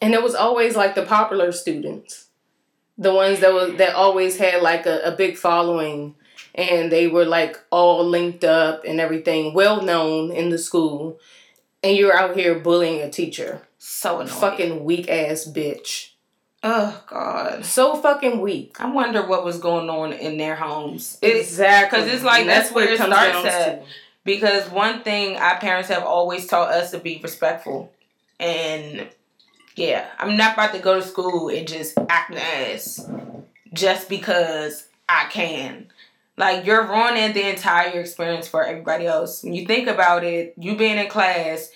And it was always like the popular students, the ones that was that always had like a, a big following, and they were like all linked up and everything, well known in the school. And you're out here bullying a teacher, So annoying. fucking weak ass bitch, Oh God. so fucking weak. I wonder what was going on in their homes. Exactly. Because it's like And that's where it starts at. to. Because one thing our parents have always taught us to be respectful. And yeah, I'm not about to go to school and just act an ass just because I can. Like you're ruining the entire experience for everybody else. When you think about it, you being in class,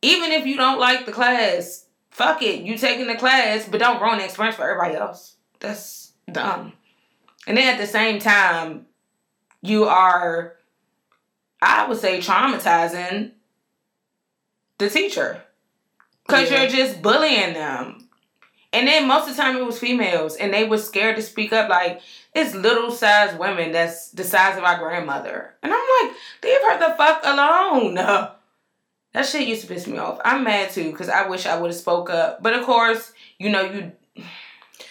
even if you don't like the class, fuck it. You taking the class, but don't ruin the experience for everybody else. That's dumb. And then at the same time, you are I would say traumatizing the teacher. Cause Yeah. you're just bullying them. And then most of the time it was females and they were scared to speak up like it's little sized women that's the size of our grandmother. And I'm like, leave her the fuck alone. That shit used to piss me off. I'm mad too because I wish I would have spoke up. But of course, you know, you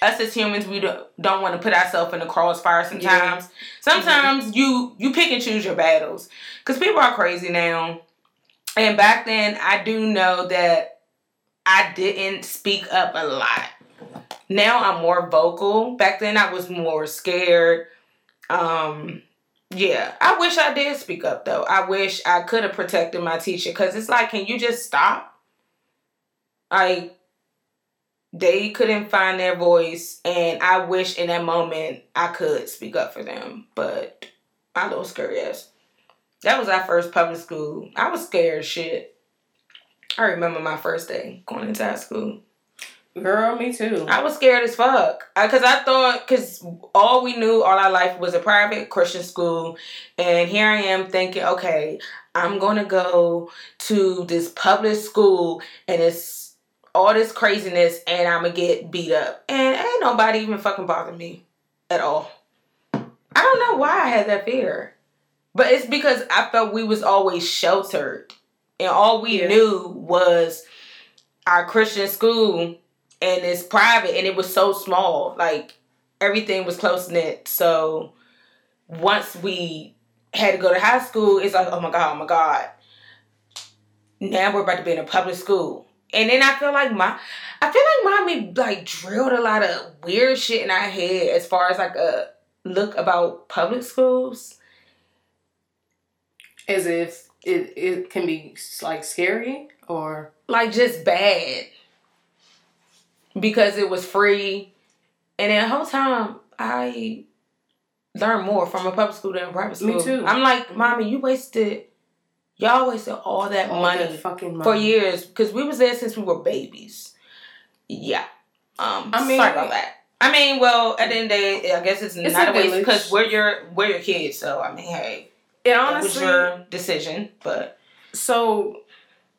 us as humans, we don't, don't want to put ourselves in the crossfire sometimes. Sometimes mm-hmm. you you pick and choose your battles because people are crazy now. And back then, I do know that I didn't speak up a lot. Now I'm more vocal. Back then, I was more scared. Um, yeah, I wish I did speak up though. I wish I could have protected my teacher because it's like, can you just stop? Like, they couldn't find their voice, and I wish in that moment I could speak up for them, but My little scary ass. That was our first public school. I was scared shit. I remember my first day going into high school. Girl, me too. I was scared as fuck because I, thought because all we knew all our life was a private Christian school, and here I am thinking, okay, I'm gonna go to this public school and it's all this craziness, and I'm gonna get beat up, and ain't nobody even fucking bother me at all. I don't know why I had that fear, but it's because I felt we was always sheltered, and all we Yeah. knew was our Christian school and it's private and it was so small. Like everything was close knit. So once we had to go to high school it's like oh my god oh my god. Now we're about to be in a public school. And then i feel like my i feel like mommy like drilled a lot of weird shit in our head as far as like a look about public schools. As if it, it can be like scary or like just bad. Because it was free. And then the whole time i learned more from a public school than a private school. Me too. i'm like mommy you wasted y'all wasted all that all money that fucking money. for years. Because we was there since we were babies. Yeah. Um I mean- sorry about that. I mean well at the end of the day i guess it's, It's not a a waste because we're your we're your kids so i mean hey It it honestly, was your decision but so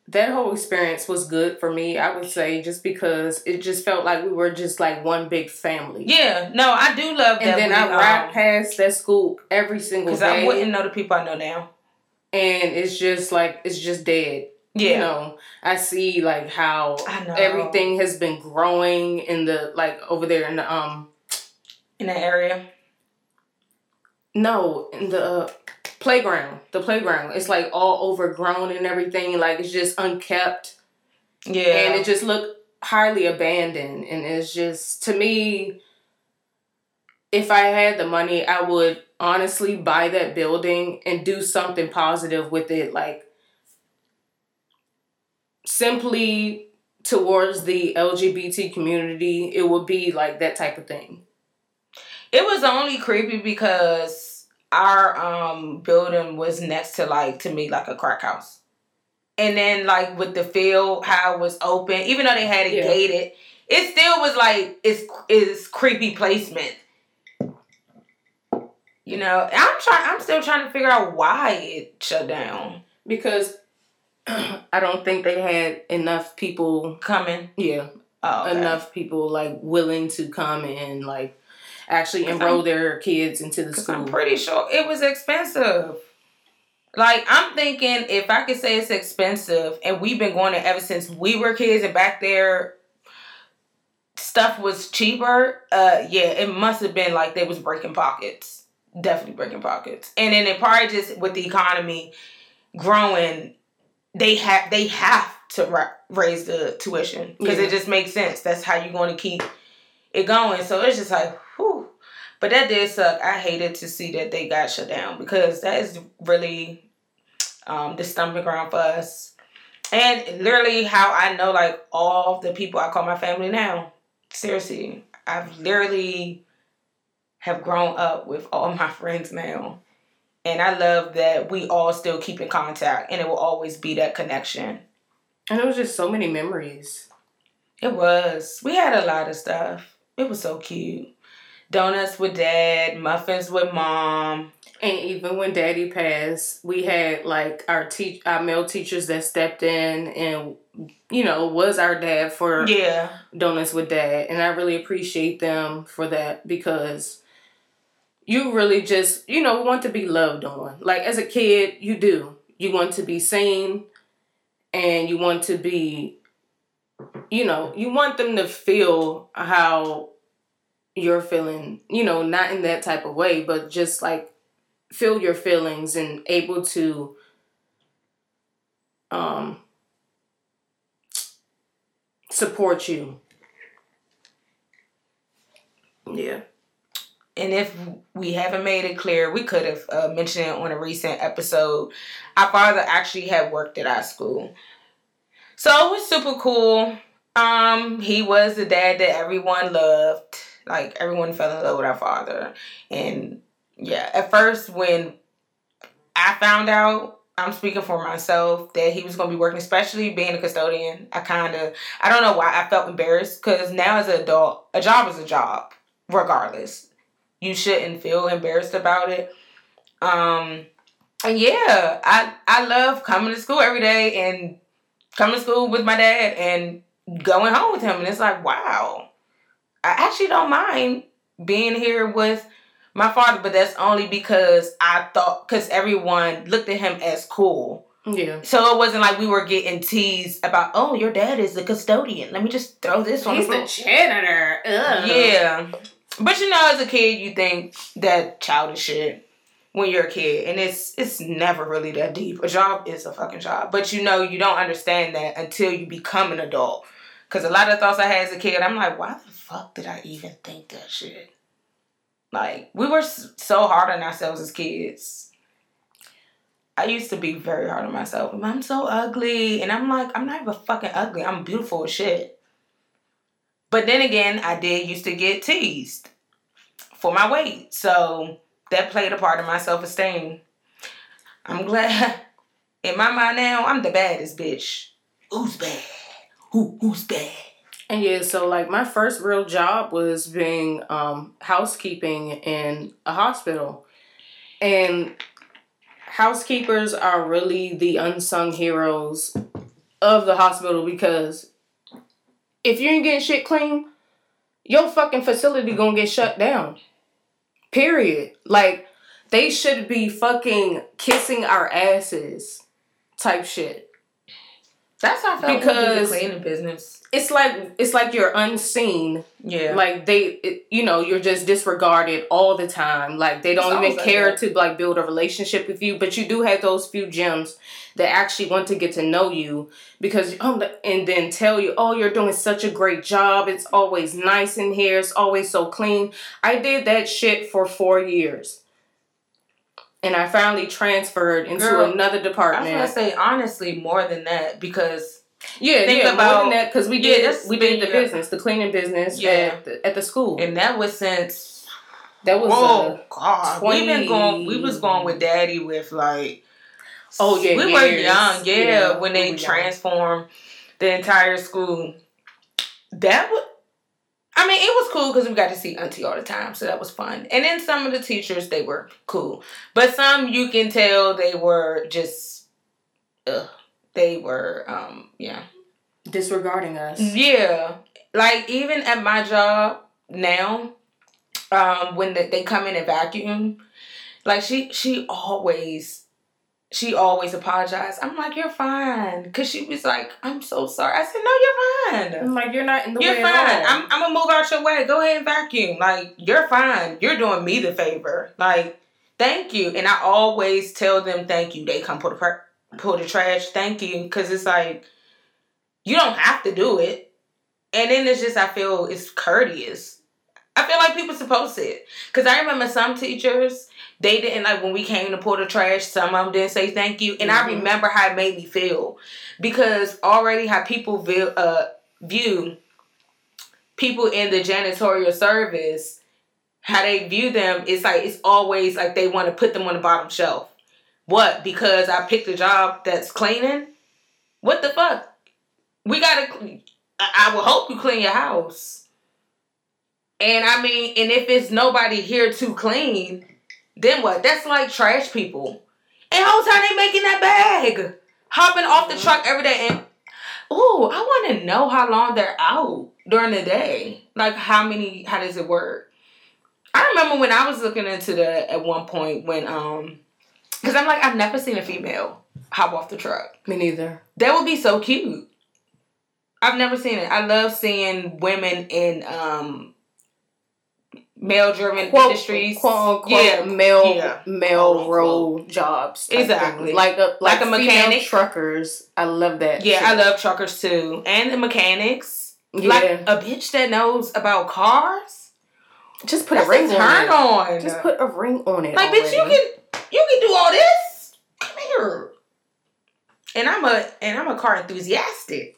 that whole experience was good for me. I would say just because it just felt like we were just like one big family. yeah no i do love that And then I ride um, past that school every single day. Because I wouldn't know the people I know now. and it's just like it's just dead. Yeah. You know, I see like how everything has been growing in the like over there in the um In that area. no in the uh, playground. The playground. It's like all overgrown and everything. Like it's just unkept. Yeah. and it just looked highly abandoned and it's just to me if i had the money i would honestly buy that building and do something positive with it like simply towards the lgbt community it would be like that type of thing it was only creepy because our um building was next to like to me like a crack house. And then like with the field, how it was open, even though they had it Yeah. gated, it still was like it's it's creepy placement. You know, I'm trying. I'm still trying to figure out why it shut down. because i don't think they had enough people Coming, yeah oh, okay. enough people like willing to come and like actually enroll their kids into the school I'm pretty sure it was expensive. Like I'm thinking, if I could say it's expensive, and we've been going there ever since we were kids, and back there, stuff was cheaper. Uh, yeah, it must have been like they was breaking pockets, definitely breaking pockets. And then it probably just with the economy growing, they have they have to ra- raise the tuition because Yeah. it just makes sense. That's how you're going to keep it going. So it's just like, whew. But that did suck. I hated to see that they got shut down because that is really um, the stumbling ground for us. And literally, how I know like all the people I call my family now. Seriously, I've literally have grown up with all my friends now. And I love that we all still keep in contact and it will always be that connection. and it was just so many memories It was. We had a lot of stuff. It was so cute. Donuts with dad, muffins with mom. And even when Daddy passed, we had like our teach our male teachers that stepped in and you know was our dad for Yeah. donuts with dad, and I really appreciate them for that because you really just you know want to be loved on. Like as a kid, you do you want to be seen, and you want to be, you know, you want them to feel how you're feeling. You know, not in that type of way, but just like feel your feelings and able to um support you. Yeah. And if we haven't made it clear, we could have uh, mentioned it on a recent episode. Our father actually had worked at our school. So it was super cool. Um, he was the dad that everyone loved. Like everyone fell in love with our father. And yeah, at first when I found out, I'm speaking for myself, that he was going to be working, especially being a custodian. I kind of, I don't know why I felt embarrassed because now as an adult, a job is a job, regardless. You shouldn't feel embarrassed about it. Um, and yeah, I I love coming to school every day and coming to school with my dad and going home with him. And it's like, wow, I actually don't mind being here with my father, but that's only because I thought because everyone looked at him as cool. Yeah. So it wasn't like we were getting teased about, oh, your dad is the custodian. Let me just throw this on He's the the janitor. Ugh. Yeah. But you know, as a kid, you think that childish shit when you're a kid, and it's it's never really that deep. A job is a fucking job, but you know, you don't understand that until you become an adult. Because a lot of thoughts I had as a kid, I'm like, why the fuck did I even think that shit? Like, we were so hard on ourselves as kids. I used to be very hard on myself. I'm so ugly. And I'm like, I'm not even fucking ugly. I'm beautiful as shit. But then again, I did used to get teased for my weight. So that played a part in my self esteem. I'm glad. In my mind now, I'm the baddest bitch. Who's bad? Who who's bad? And yeah, so like my first real job was being um, housekeeping in a hospital. And housekeepers are really the unsung heroes of the hospital because if you ain't getting shit clean, your fucking facility gonna get shut down. Period. Like they should be fucking kissing our asses type shit. That's how I felt Because- the cleaning business. It's like it's like you're unseen. Yeah. like they it, you know you're just disregarded all the time. Like they don't even always like care to like build a relationship with you but you do have those few gems that actually want to get to know you because um and then tell you oh you're doing such a great job. It's always nice in here. It's always so clean. I did that shit for four years and i finally transferred into Girl, another department. I was gonna say honestly more than that because yeah think yeah about- more than that because we Yeah, did that's we did the business the cleaning business Yeah. at, the, at the school and that was since that was uh, God, we've been going. We was going with Daddy with like. Oh, yeah, we were young, yeah, Yeah, when we they young. transformed the entire school. That was. I mean, it was cool because we got to see Auntie all the time, so that was fun. And then some of the teachers, they were cool, but some you can tell they were just, ugh, they were, um, yeah, disregarding us. yeah, like even at my job now, um, when they, they come in and vacuum, like she she always she always apologized. I'm like, you're fine, cause she was like, I'm so sorry. I said, no, you're fine. I'm like, you're not in the way You're way fine. at all. I'm, I'm gonna move out your way. Go ahead and vacuum. Like, you're fine. You're doing me the favor. Like, thank you. And I always tell them thank you. They come put the per- pull the trash. Thank you, because it's like you don't have to do it. And then it's just I feel it's courteous. I feel like people supposed to. Cause I remember some teachers they didn't like when we came to pull the trash. Some of them didn't say thank you, and I Mhm. remember how it made me feel because already how people view uh, view people in the janitorial service, how they view them. It's like it's always like they want to put them on the bottom shelf. What? Because I picked a job that's cleaning. What the fuck? We gotta. I, I will hope you clean your house. And I mean, and if it's nobody here to clean, then what? That's like trash people. And whole time they making that bag, hopping off the Mhm. truck every day. And ooh, I want to know how long they're out during the day. Like how many? How does it work? I remember when I was looking into that at one point when um, because I'm like I've never seen a female hop off the truck. Me neither. That would be so cute. I've never seen it. I love seeing women in um male driven industries. quote unquote, Yeah, male yeah. male role jobs. Exactly. Like a Like like, a a mechanic. mechanic truckers. I love that. Yeah, shit. I love truckers too. And the mechanics. Yeah, Like a bitch that knows about cars. just put That's a ring a turn on on. it. Just put a ring on it. like bitch, you can you can do all this. Come here. And I'm a and I'm a car enthusiastic.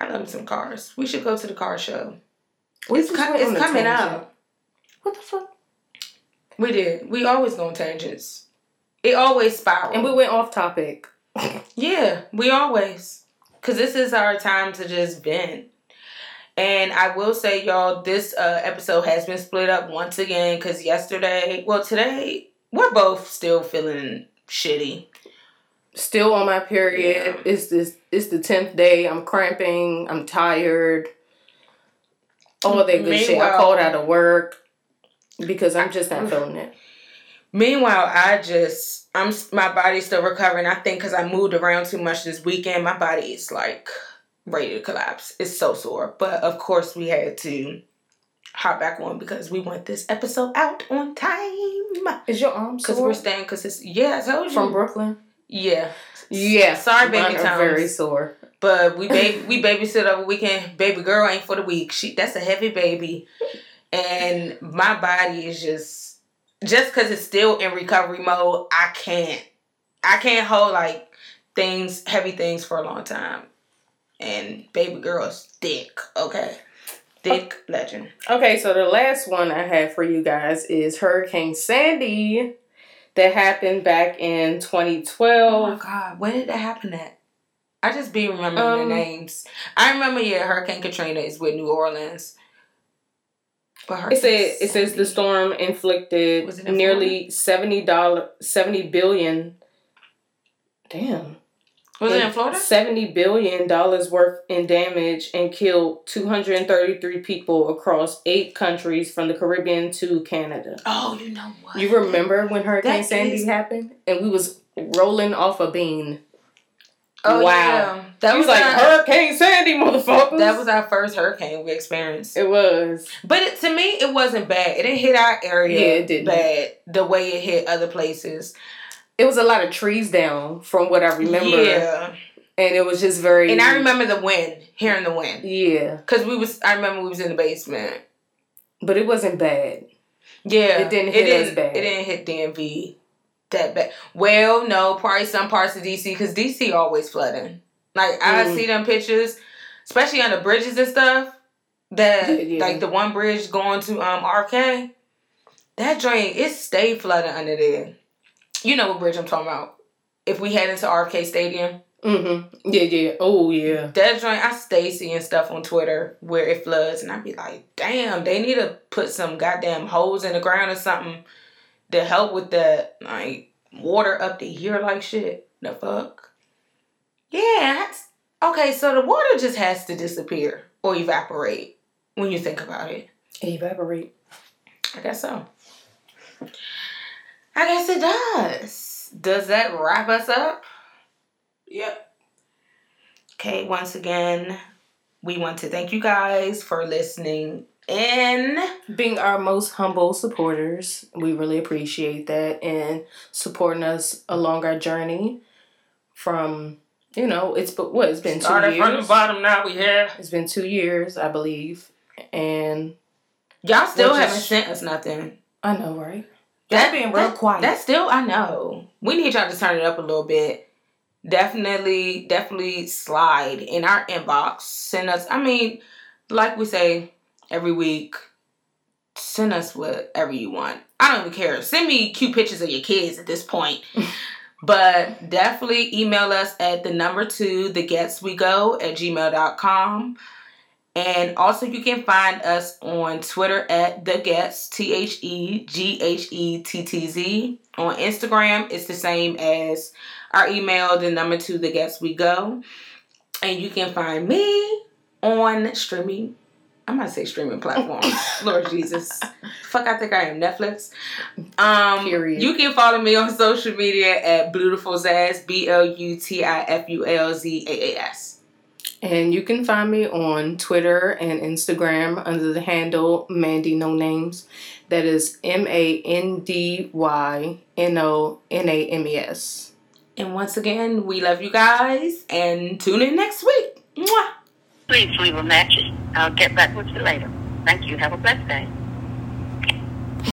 I love some cars. We should go to the car show. We It's, just co- it's coming tangent. What the fuck? We did. We always go on tangents. it always spirals. And we went off topic. Yeah, we always. Because this is our time to just vent. And I will say, y'all, this uh, episode has been split up once again. Because yesterday, well, today, we're both still feeling shitty. Still on my period. Yeah. It's this. It's the tenth day. I'm cramping. I'm tired. All that good shit. I called out of work because I'm just not feeling it. Meanwhile, I just, I'm, my body's still recovering. I think because I moved around too much this weekend, my body is like ready to collapse. It's so sore. But of course, we had to hop back on because we want this episode out on time. Is your arm sore? Because we're staying, because it's, yeah, I told you. from Brooklyn. Yeah. Yeah, Sorry, baby times. very sore. But we baby we babysit over weekend. Baby girl ain't for the week. She that's a heavy baby, and my body is just just because it's still in recovery mode. I can't I can't hold like things heavy things for a long time. And baby girl's thick. Okay, thick legend. Okay, so the last one I have for you guys is Hurricane Sandy that happened back in 2012. Oh my god, when did that happen at? I just be remembering Um, the names. I remember yeah, Hurricane Katrina is with New Orleans. But It said it says the storm inflicted Was it in nearly seventy dollar seventy billion. Damn. was it in Florida? Seventy billion dollars worth in damage and killed two hundred and thirty three people across eight countries from the Caribbean to Canada. Oh, you know what? You remember when Hurricane That Sandy is- happened and we was rolling off a bean. Oh wow. yeah, that was, like our, Hurricane Sandy, motherfuckers. that was our first hurricane we experienced. it was. But it, to me, it wasn't bad. It didn't hit our area. Yeah, it didn't. bad the way it hit other places. It was a lot of trees down from what I remember. Yeah, And it was just very and I remember the wind, hearing the wind, Yeah. because we was. I remember we was in the basement. But it wasn't bad. Yeah, It didn't hit us didn't- bad. It didn't hit DMV that bad. Well, no, probably some parts of DC because DC always flooding. Like I Mm. see them pictures, especially on the bridges and stuff. That Yeah, yeah. like the one bridge going to um RK, that drain it stayed flooding under there. You know what bridge I'm talking about? If we head into RK Stadium, Mm-hmm. Yeah, yeah. Oh yeah. that joint I stay seeing stuff on Twitter where it floods, and I'd be like, damn, they need to put some goddamn holes in the ground or something to help with that like water up to here like shit. The fuck? Yeah. That's, okay, so the water just has to disappear or evaporate when you think about it. Evaporate. I guess so. I guess it does. Does that wrap us up? Yep. Okay, once again, we want to thank you guys for listening in. Being our most humble supporters, we really appreciate that and supporting us along our journey. From you know, it's but what it's been two years. from the bottom, now we here. It's been two years, I believe, and Y'all still haven't sent us nothing. I know, right? That being real that- quiet. That's still I know. We need y'all to turn it up a little bit. Definitely, definitely slide in our inbox. Send us. I mean, like we say every week, send us whatever you want. I don't even care. Send me cute pictures of your kids at this point. but definitely email us at the number two, the Ghettz we go at gmail.com. And also, you can find us on Twitter at the Ghettz T H E G H E T T Z. On Instagram, it's the same as our email, the number two, the Ghettz We Go. And you can find me on streaming. I'm gonna say streaming platforms. Lord Jesus, fuck! I think I am Netflix. Um, Period. You can follow me on social media at Blutiful Zaas, B L U T I F U L Z A A S. And you can find me on Twitter and Instagram under the handle Mandy No Names. That is M A N D Y N O N A M E S. And once again, we love you guys and tune in next week. Mwah! Please leave a message. I'll get back with you later. Thank you. Have a blessed day.